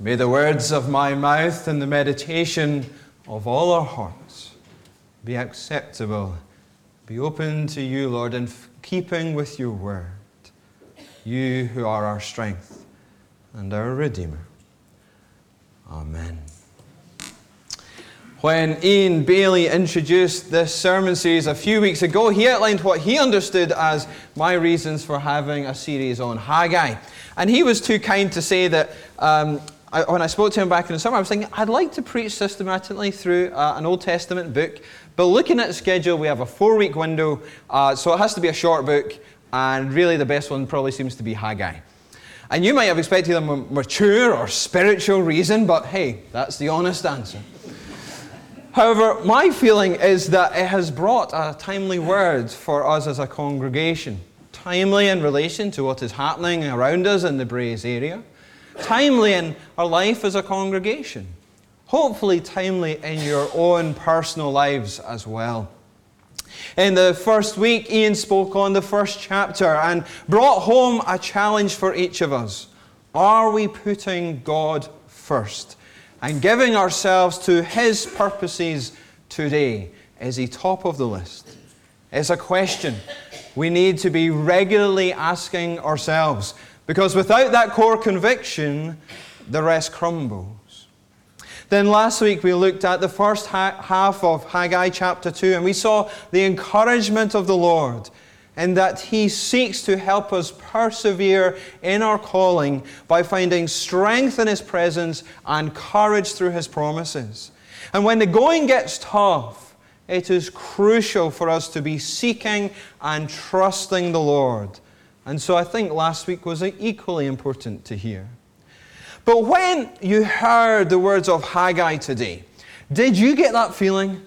May the words of my mouth and the meditation of all our hearts be acceptable, be open to you, Lord, in keeping with your word, you who are our strength and our Redeemer. Amen. When Ian Bailey introduced this sermon series a few weeks ago, he outlined what he understood as my reasons for having a series on Haggai. And he was too kind to say that um, I, when I spoke to him back in the summer, I was thinking I'd like to preach systematically through uh, an Old Testament book. But looking at the schedule, we have a four week window, uh, so it has to be a short book. And really, the best one probably seems to be Haggai. And you might have expected a mature or spiritual reason, but hey, that's the honest answer. However, my feeling is that it has brought a timely word for us as a congregation. Timely in relation to what is happening around us in the Braes area. Timely in our life as a congregation. Hopefully, timely in your own personal lives as well. In the first week, Ian spoke on the first chapter and brought home a challenge for each of us. Are we putting God first? and giving ourselves to His purposes today, is He top of the list? It's a question we need to be regularly asking ourselves because without that core conviction, the rest crumbles. Then last week we looked at the first half of Haggai chapter 2 and we saw the encouragement of the Lord and that He seeks to help us persevere in our calling by finding strength in His presence and courage through His promises. And when the going gets tough, it is crucial for us to be seeking and trusting the Lord. And so I think last week was equally important to hear. But when you heard the words of Haggai today, did you get that feeling?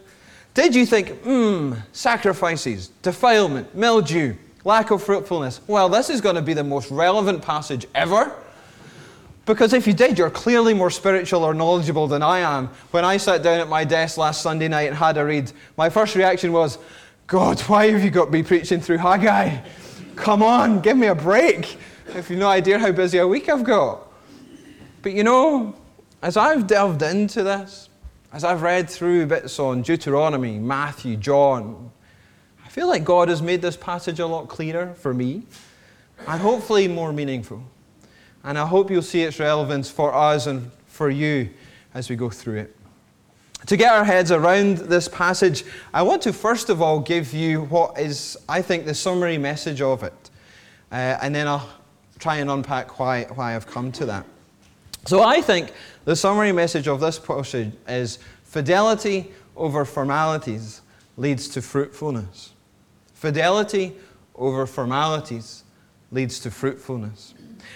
Did you think, hmm, sacrifices, defilement, mildew, lack of fruitfulness? Well, this is going to be the most relevant passage ever. Because if you did, you're clearly more spiritual or knowledgeable than I am. When I sat down at my desk last Sunday night and had a read, my first reaction was, God, why have you got me preaching through Haggai? Come on, give me a break. If you've no idea how busy a week I've got. But you know, as I've delved into this, as I've read through bits on Deuteronomy, Matthew, John, I feel like God has made this passage a lot clearer for me and hopefully more meaningful. And I hope you'll see its relevance for us and for you as we go through it. To get our heads around this passage, I want to first of all give you what is, I think, the summary message of it. Uh, and then I'll try and unpack why, why I've come to that. So I think the summary message of this passage is fidelity over formalities leads to fruitfulness. Fidelity over formalities leads to fruitfulness.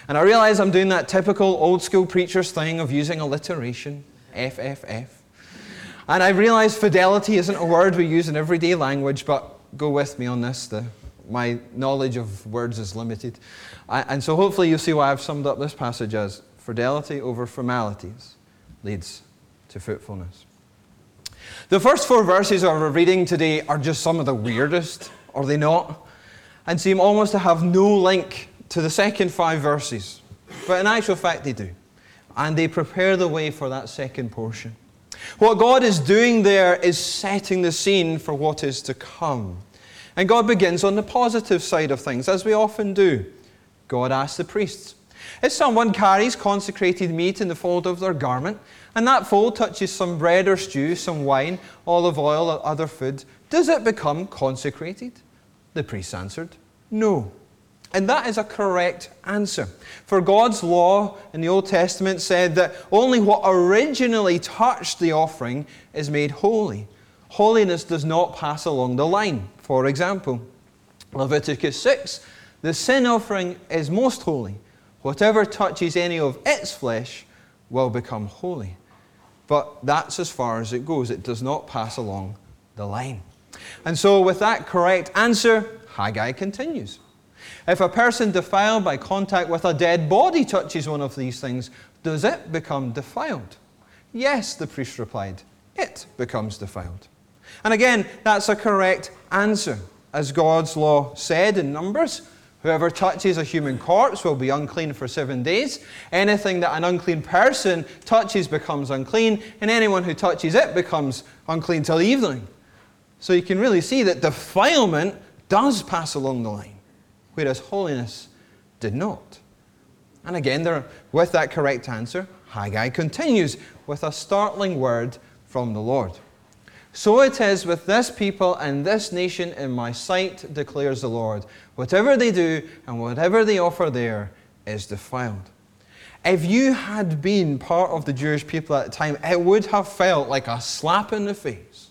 And I realize I'm doing that typical old school preacher's thing of using alliteration, FFF. And I realize fidelity isn't a word we use in everyday language, but go with me on this. The, my knowledge of words is limited. I, and so hopefully you'll see why I've summed up this passage as fidelity over formalities leads to fruitfulness. The first four verses of our reading today are just some of the weirdest, are they not? And seem almost to have no link to the second five verses. But in actual fact, they do. And they prepare the way for that second portion. What God is doing there is setting the scene for what is to come. And God begins on the positive side of things, as we often do. God asks the priests, if someone carries consecrated meat in the fold of their garment, and that fold touches some bread or stew, some wine, olive oil, or other food, does it become consecrated? The priest answered, No. And that is a correct answer. For God's law in the Old Testament said that only what originally touched the offering is made holy. Holiness does not pass along the line. For example, Leviticus 6 the sin offering is most holy. Whatever touches any of its flesh will become holy. But that's as far as it goes. It does not pass along the line. And so, with that correct answer, Haggai continues. If a person defiled by contact with a dead body touches one of these things, does it become defiled? Yes, the priest replied, it becomes defiled. And again, that's a correct answer. As God's law said in Numbers, Whoever touches a human corpse will be unclean for seven days. Anything that an unclean person touches becomes unclean, and anyone who touches it becomes unclean till evening. So you can really see that defilement does pass along the line, whereas holiness did not. And again, there, with that correct answer, Haggai continues with a startling word from the Lord. So it is with this people and this nation in my sight, declares the Lord. Whatever they do and whatever they offer there is defiled. If you had been part of the Jewish people at the time, it would have felt like a slap in the face.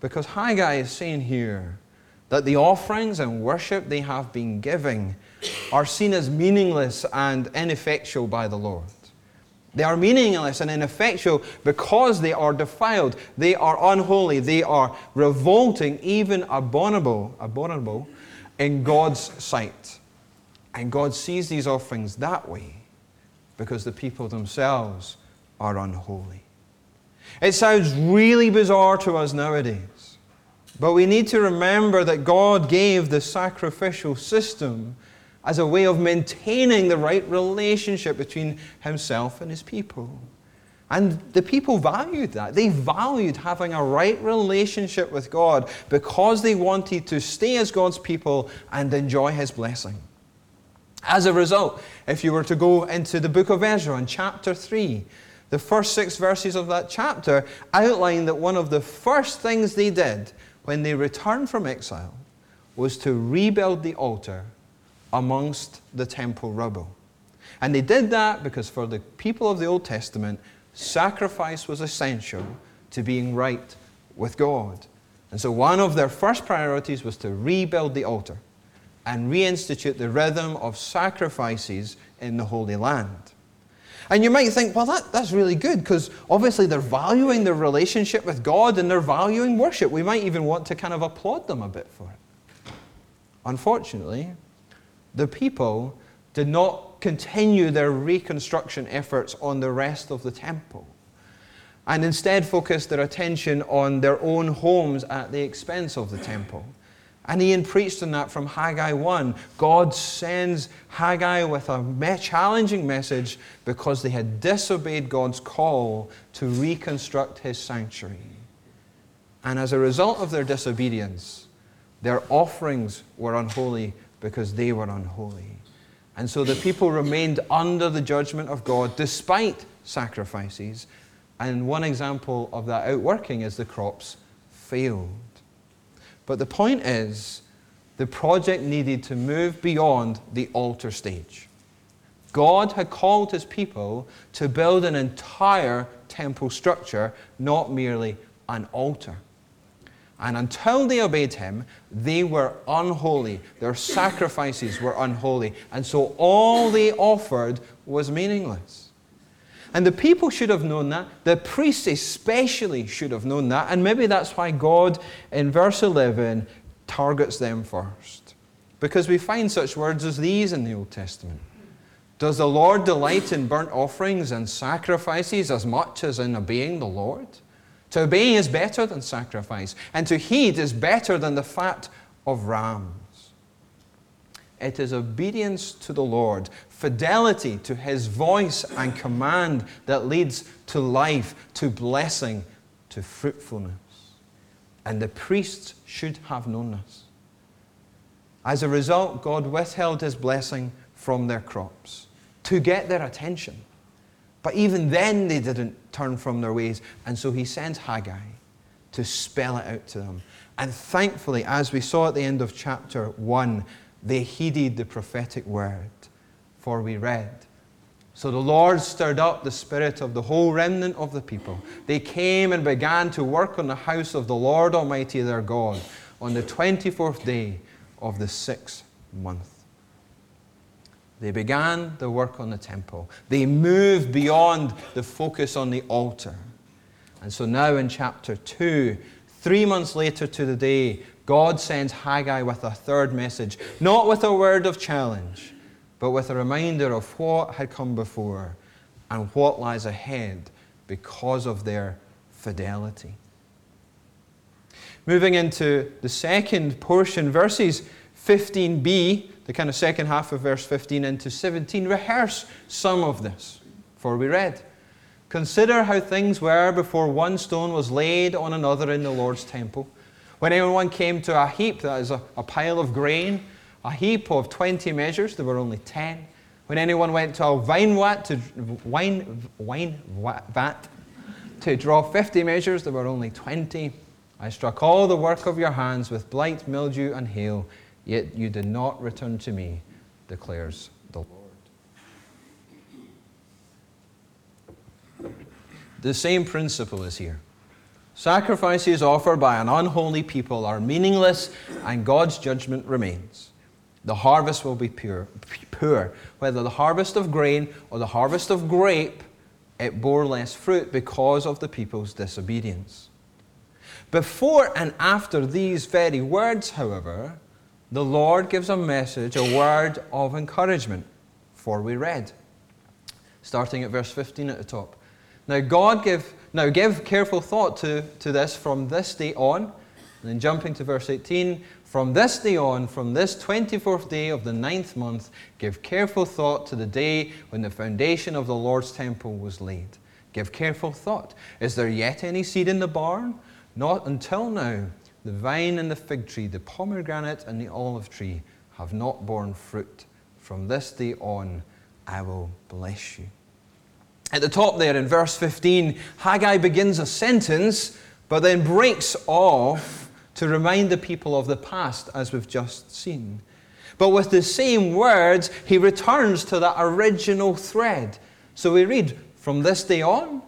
Because Haggai is saying here that the offerings and worship they have been giving are seen as meaningless and ineffectual by the Lord. They are meaningless and ineffectual because they are defiled. They are unholy. They are revolting, even abominable, abominable in God's sight. And God sees these offerings that way because the people themselves are unholy. It sounds really bizarre to us nowadays, but we need to remember that God gave the sacrificial system as a way of maintaining the right relationship between himself and his people. And the people valued that. They valued having a right relationship with God because they wanted to stay as God's people and enjoy his blessing. As a result, if you were to go into the book of Ezra in chapter 3, the first six verses of that chapter outline that one of the first things they did when they returned from exile was to rebuild the altar amongst the temple rubble. And they did that because for the people of the Old Testament, sacrifice was essential to being right with God. And so one of their first priorities was to rebuild the altar and reinstitute the rhythm of sacrifices in the Holy Land. And you might think, well, that, that's really good because obviously they're valuing their relationship with God and they're valuing worship. We might even want to kind of applaud them a bit for it. Unfortunately, the people did not continue their reconstruction efforts on the rest of the temple and instead focused their attention on their own homes at the expense of the temple. And Ian preached on that from Haggai 1. God sends Haggai with a challenging message because they had disobeyed God's call to reconstruct his sanctuary. And as a result of their disobedience, their offerings were unholy because they were unholy. And so the people remained under the judgment of God despite sacrifices. And one example of that outworking is the crops failed. But the point is, the project needed to move beyond the altar stage. God had called his people to build an entire temple structure, not merely an altar. And until they obeyed him, they were unholy. Their sacrifices were unholy. And so all they offered was meaningless. And the people should have known that. The priests, especially, should have known that. And maybe that's why God, in verse 11, targets them first. Because we find such words as these in the Old Testament. Does the Lord delight in burnt offerings and sacrifices as much as in obeying the Lord? To obey is better than sacrifice, and to heed is better than the fat of rams. It is obedience to the Lord, fidelity to his voice and command that leads to life, to blessing, to fruitfulness. And the priests should have known this. As a result, God withheld his blessing from their crops to get their attention. But even then, they didn't turn from their ways. And so he sends Haggai to spell it out to them. And thankfully, as we saw at the end of chapter 1, they heeded the prophetic word. For we read, So the Lord stirred up the spirit of the whole remnant of the people. They came and began to work on the house of the Lord Almighty their God on the 24th day of the sixth month. They began the work on the temple. They moved beyond the focus on the altar. And so now in chapter 2, three months later to the day, God sends Haggai with a third message, not with a word of challenge, but with a reminder of what had come before and what lies ahead because of their fidelity. Moving into the second portion, verses 15b, the kind of second half of verse 15 into 17, rehearse some of this. For we read, Consider how things were before one stone was laid on another in the Lord's temple. When anyone came to a heap, that is a, a pile of grain, a heap of 20 measures, there were only 10. When anyone went to a wine vat to, wine, wine vat to draw 50 measures, there were only 20. I struck all the work of your hands with blight, mildew, and hail, yet you did not return to me, declares the Lord. The same principle is here. Sacrifices offered by an unholy people are meaningless, and God's judgment remains. The harvest will be pure, poor. Whether the harvest of grain or the harvest of grape, it bore less fruit because of the people's disobedience. Before and after these very words, however, the Lord gives a message, a word of encouragement. For we read, starting at verse 15 at the top. Now, God give, now give careful thought to, to this from this day on. And then jumping to verse 18, from this day on, from this 24th day of the ninth month, give careful thought to the day when the foundation of the Lord's temple was laid. Give careful thought. Is there yet any seed in the barn? Not until now. The vine and the fig tree, the pomegranate and the olive tree have not borne fruit. From this day on, I will bless you. At the top there in verse 15, Haggai begins a sentence, but then breaks off to remind the people of the past, as we've just seen. But with the same words, he returns to that original thread. So we read, from this day on,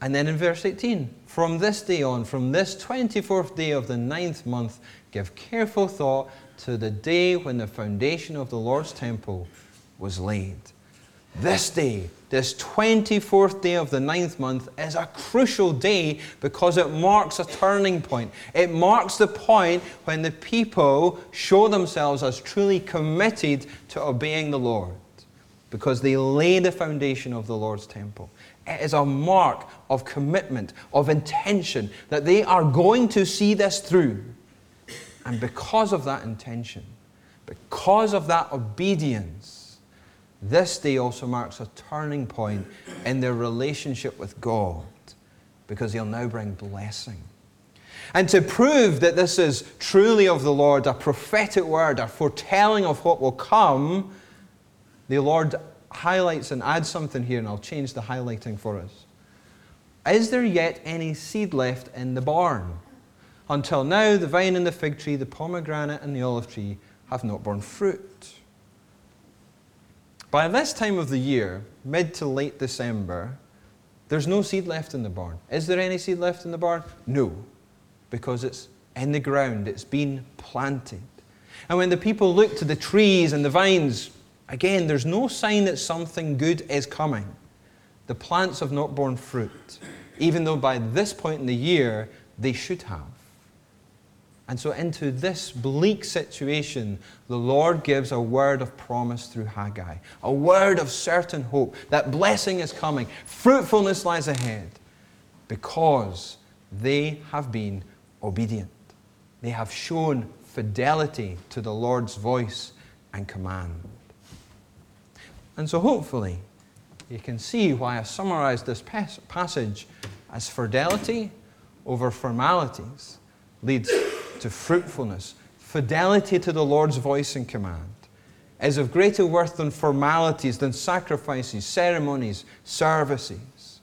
and then in verse 18, from this day on, from this 24th day of the ninth month, give careful thought to the day when the foundation of the Lord's temple was laid. This day, this 24th day of the ninth month, is a crucial day because it marks a turning point. It marks the point when the people show themselves as truly committed to obeying the Lord because they lay the foundation of the Lord's temple. It is a mark of commitment, of intention, that they are going to see this through. And because of that intention, because of that obedience, this day also marks a turning point in their relationship with God because He'll now bring blessing. And to prove that this is truly of the Lord, a prophetic word, a foretelling of what will come, the Lord highlights and adds something here, and I'll change the highlighting for us. Is there yet any seed left in the barn? Until now, the vine and the fig tree, the pomegranate and the olive tree have not borne fruit. By this time of the year, mid to late December, there's no seed left in the barn. Is there any seed left in the barn? No, because it's in the ground, it's been planted. And when the people look to the trees and the vines, again, there's no sign that something good is coming. The plants have not borne fruit, even though by this point in the year they should have. And so, into this bleak situation, the Lord gives a word of promise through Haggai, a word of certain hope that blessing is coming, fruitfulness lies ahead, because they have been obedient. They have shown fidelity to the Lord's voice and command. And so, hopefully, you can see why I summarized this passage as fidelity over formalities leads to fruitfulness, fidelity to the Lord's voice and command, is of greater worth than formalities, than sacrifices, ceremonies, services.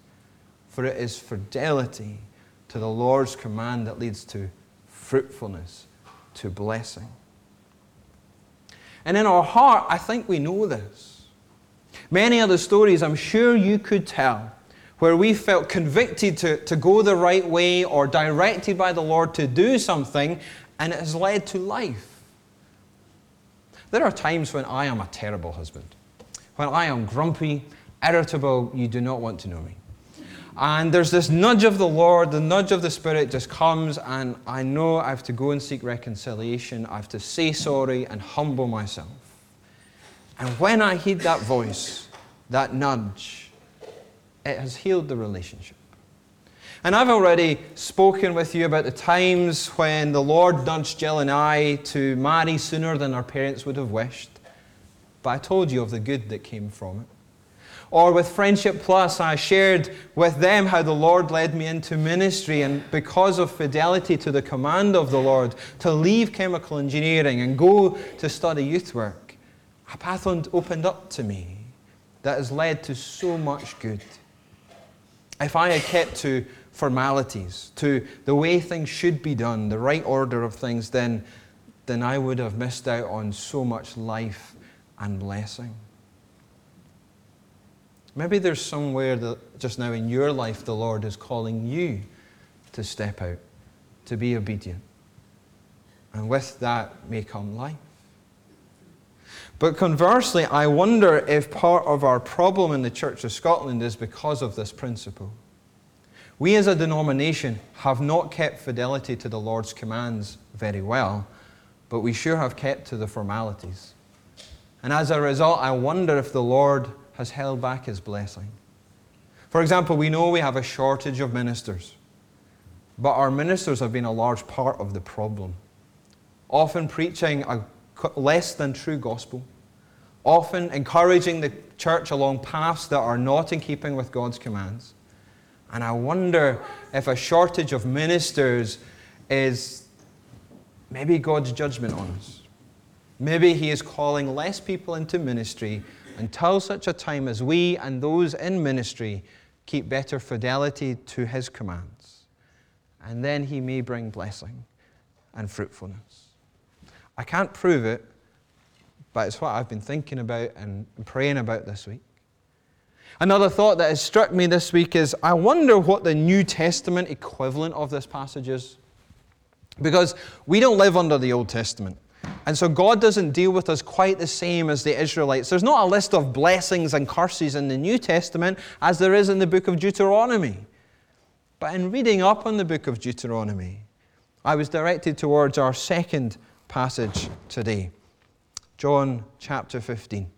For it is fidelity to the Lord's command that leads to fruitfulness, to blessing. And in our heart, I think we know this. Many other stories I'm sure you could tell where we felt convicted to, to go the right way or directed by the Lord to do something, and it has led to life. There are times when I am a terrible husband, when I am grumpy, irritable, you do not want to know me. And there's this nudge of the Lord, the nudge of the Spirit just comes, and I know I have to go and seek reconciliation. I have to say sorry and humble myself. And when I heed that voice, that nudge, it has healed the relationship. And I've already spoken with you about the times when the Lord nudged Jill and I to marry sooner than our parents would have wished. But I told you of the good that came from it. Or with Friendship Plus, I shared with them how the Lord led me into ministry, and because of fidelity to the command of the Lord to leave chemical engineering and go to study youth work, a path opened up to me that has led to so much good. If I had kept to formalities, to the way things should be done, the right order of things, then, then I would have missed out on so much life and blessing. Maybe there's somewhere that just now in your life the Lord is calling you to step out, to be obedient. And with that may come life. But conversely, I wonder if part of our problem in the Church of Scotland is because of this principle. We as a denomination have not kept fidelity to the Lord's commands very well, but we sure have kept to the formalities. And as a result, I wonder if the Lord has held back his blessing. For example, we know we have a shortage of ministers, but our ministers have been a large part of the problem, often preaching a less than true gospel, often encouraging the church along paths that are not in keeping with God's commands. And I wonder if a shortage of ministers is maybe God's judgment on us. Maybe He is calling less people into ministry until such a time as we and those in ministry keep better fidelity to his commands. And then he may bring blessing and fruitfulness. I can't prove it, but it's what I've been thinking about and praying about this week. Another thought that has struck me this week is I wonder what the New Testament equivalent of this passage is. Because we don't live under the Old Testament. And so God doesn't deal with us quite the same as the Israelites. There's not a list of blessings and curses in the New Testament as there is in the book of Deuteronomy. But in reading up on the book of Deuteronomy, I was directed towards our second passage today, John chapter 15.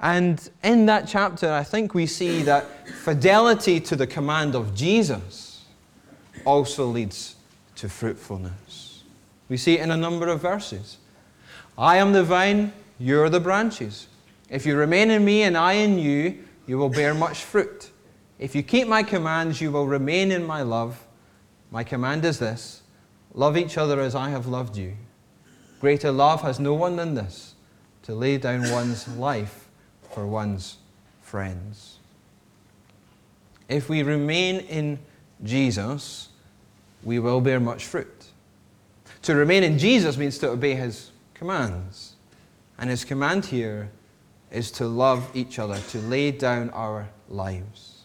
And in that chapter, I think we see that fidelity to the command of Jesus also leads to fruitfulness. We see it in a number of verses. I am the vine, you are the branches. If you remain in me and I in you, you will bear much fruit. If you keep my commands, you will remain in my love. My command is this love each other as I have loved you. Greater love has no one than this to lay down one's life for one's friends. If we remain in Jesus, we will bear much fruit. To remain in Jesus means to obey his commands. And his command here is to love each other, to lay down our lives.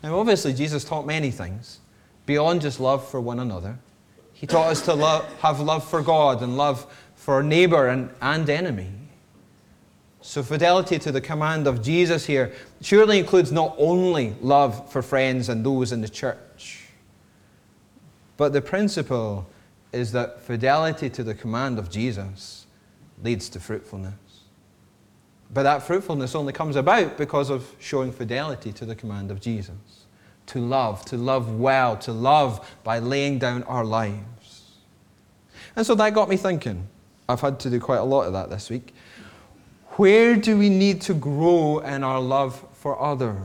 Now, obviously, Jesus taught many things beyond just love for one another. He taught us to love, have love for God and love for neighbor and, and enemy. So, fidelity to the command of Jesus here surely includes not only love for friends and those in the church, but the principle is that fidelity to the command of Jesus leads to fruitfulness. But that fruitfulness only comes about because of showing fidelity to the command of Jesus. To love, to love well, to love by laying down our lives. And so that got me thinking. I've had to do quite a lot of that this week. Where do we need to grow in our love for others?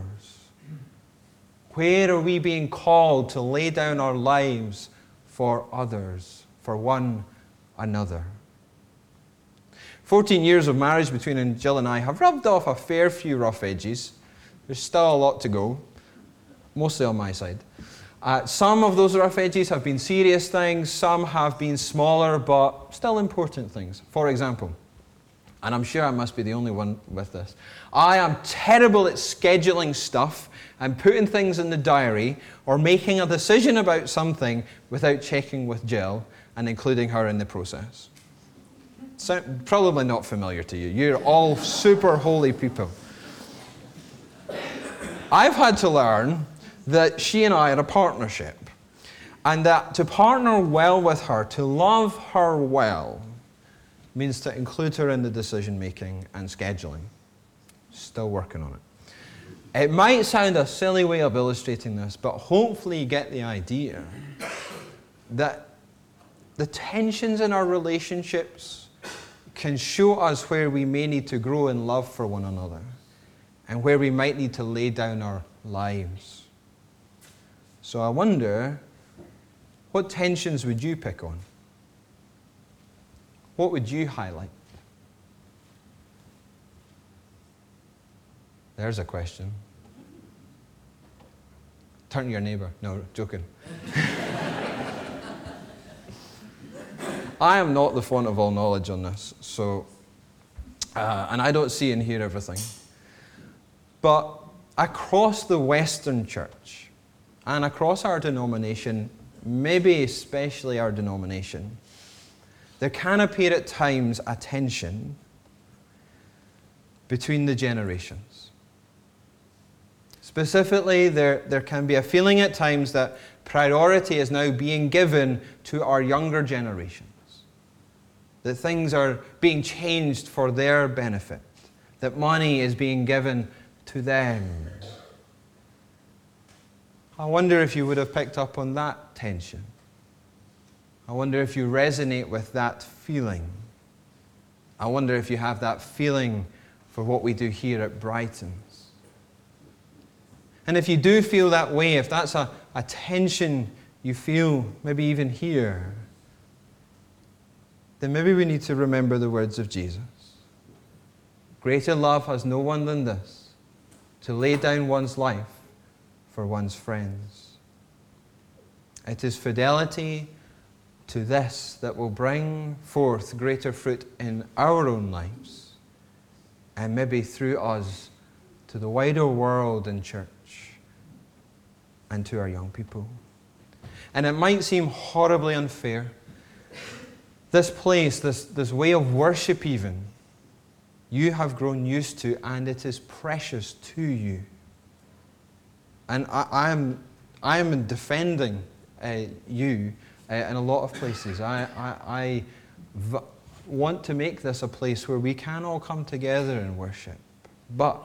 Where are we being called to lay down our lives for others, for one another. 14 years of marriage between Jill and I have rubbed off a fair few rough edges. There's still a lot to go, mostly on my side. Uh, some of those rough edges have been serious things, some have been smaller but still important things. For example, and I'm sure I must be the only one with this, I am terrible at scheduling stuff and putting things in the diary or making a decision about something without checking with Jill and including her in the process. So, probably not familiar to you. You're all super holy people. I've had to learn that she and I had a partnership, and that to partner well with her, to love her well, means to include her in the decision making and scheduling. Still working on it. It might sound a silly way of illustrating this, but hopefully you get the idea that the tensions in our relationships can show us where we may need to grow in love for one another and where we might need to lay down our lives. So I wonder what tensions would you pick on? What would you highlight? There's a question. Turn to your neighbor. No, joking. I am not the font of all knowledge on this, so, uh, and I don't see and hear everything. But across the Western church and across our denomination, maybe especially our denomination, there can appear at times a tension between the generations. Specifically, there, there can be a feeling at times that priority is now being given to our younger generations, that things are being changed for their benefit, that money is being given to them. I wonder if you would have picked up on that tension. I wonder if you resonate with that feeling. I wonder if you have that feeling for what we do here at Brightons. And if you do feel that way, if that's a, a tension you feel, maybe even here, then maybe we need to remember the words of Jesus. Greater love has no one than this to lay down one's life for one's friends. It is fidelity to this that will bring forth greater fruit in our own lives and maybe through us to the wider world and church and to our young people. And it might seem horribly unfair. This place, this, this way of worship, even, you have grown used to, and it is precious to you. And I, I am, I am defending uh, you uh, in a lot of places. I, I, I v- want to make this a place where we can all come together and worship. But,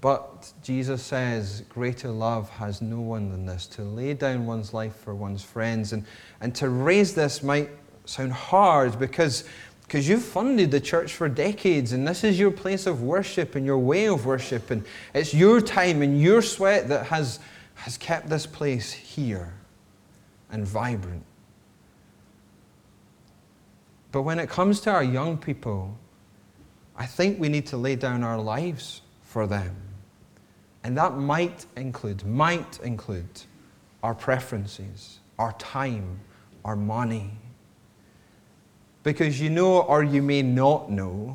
but Jesus says, greater love has no one than this to lay down one's life for one's friends. And, and to raise this might sound hard because because you've funded the church for decades and this is your place of worship and your way of worship and it's your time and your sweat that has has kept this place here and vibrant. But when it comes to our young people, I think we need to lay down our lives for them. And that might include, might include our preferences, our time, our money. Because you know, or you may not know,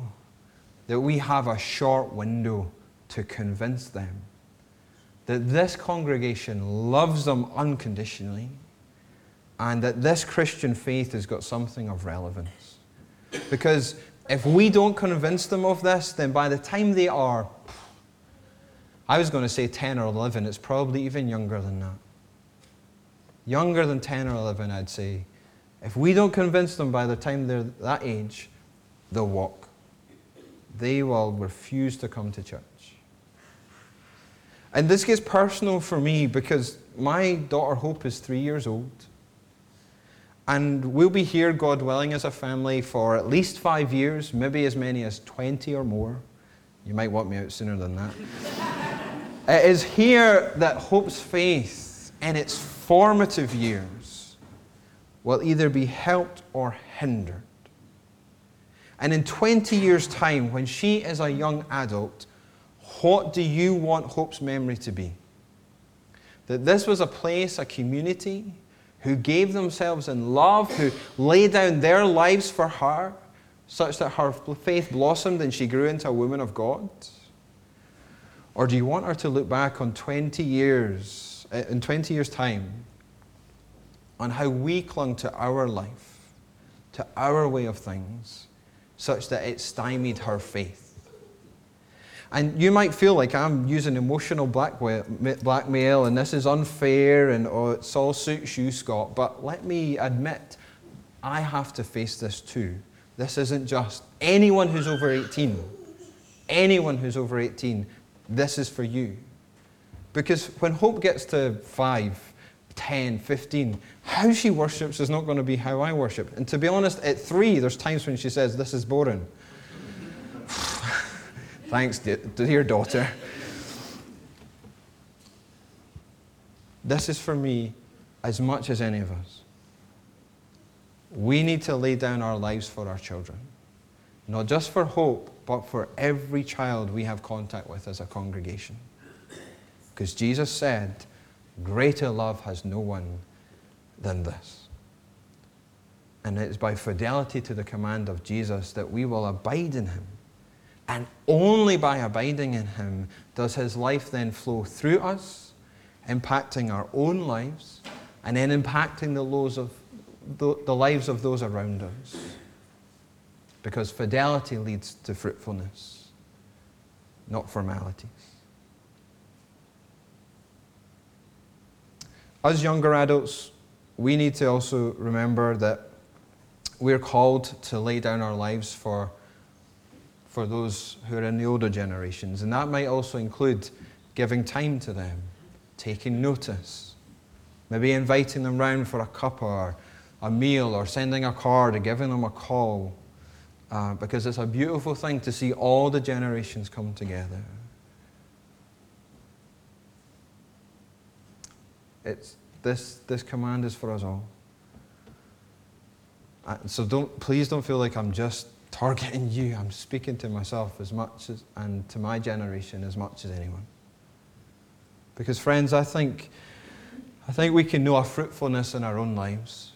that we have a short window to convince them that this congregation loves them unconditionally and that this Christian faith has got something of relevance. Because if we don't convince them of this, then by the time they are, I was going to say 10 or 11, it's probably even younger than that. Younger than 10 or 11, I'd say. If we don't convince them by the time they're that age, they'll walk. They will refuse to come to church. And this gets personal for me because my daughter Hope is three years old. And we'll be here, God willing, as a family for at least five years, maybe as many as 20 or more. You might want me out sooner than that. it is here that Hope's faith in its formative years will either be helped or hindered. And in 20 years' time, when she is a young adult, what do you want Hope's memory to be? That this was a place, a community who gave themselves in love, who laid down their lives for her, such that her faith blossomed and she grew into a woman of God? Or do you want her to look back on 20 years, eh, in 20 years' time, on how we clung to our life, to our way of things, such that it stymied her faith? And you might feel like I'm using emotional blackmail and this is unfair and oh, it's all suits you, Scott. But let me admit, I have to face this too. This isn't just anyone who's over 18. anyone who's over 18, this is for you. Because when Hope gets to 5, 10, 15, how she worships is not going to be how I worship. And to be honest, at 3, there's times when she says, This is boring. Thanks, dear daughter. This is for me as much as any of us. We need to lay down our lives for our children, not just for hope, but for every child we have contact with as a congregation. Because Jesus said, Greater love has no one than this. And it's by fidelity to the command of Jesus that we will abide in him. And only by abiding in him does his life then flow through us, impacting our own lives, and then impacting the of, the, the lives of those around us. Because fidelity leads to fruitfulness, not formalities. As younger adults, we need to also remember that we're called to lay down our lives for, for those who are in the older generations. And that might also include giving time to them, taking notice, maybe inviting them round for a cup or a meal or sending a card or giving them a call. Uh, because it's a beautiful thing to see all the generations come together. It's, this, this command is for us all. So don't, please don't feel like I'm just targeting you. I'm speaking to myself as much as, and to my generation as much as anyone. Because, friends, I think, I think we can know our fruitfulness in our own lives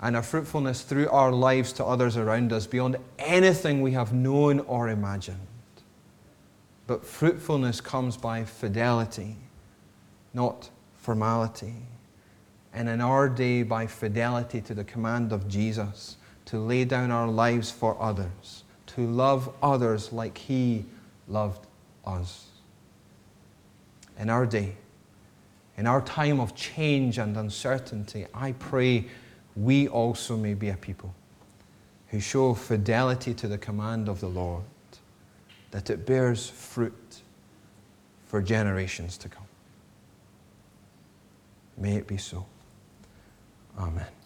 and our fruitfulness through our lives to others around us beyond anything we have known or imagined. But fruitfulness comes by fidelity, not formality. And in our day, by fidelity to the command of Jesus to lay down our lives for others, to love others like He loved us. In our day, in our time of change and uncertainty, I pray we also may be a people who show fidelity to the command of the Lord, that it bears fruit for generations to come. May it be so. Amen.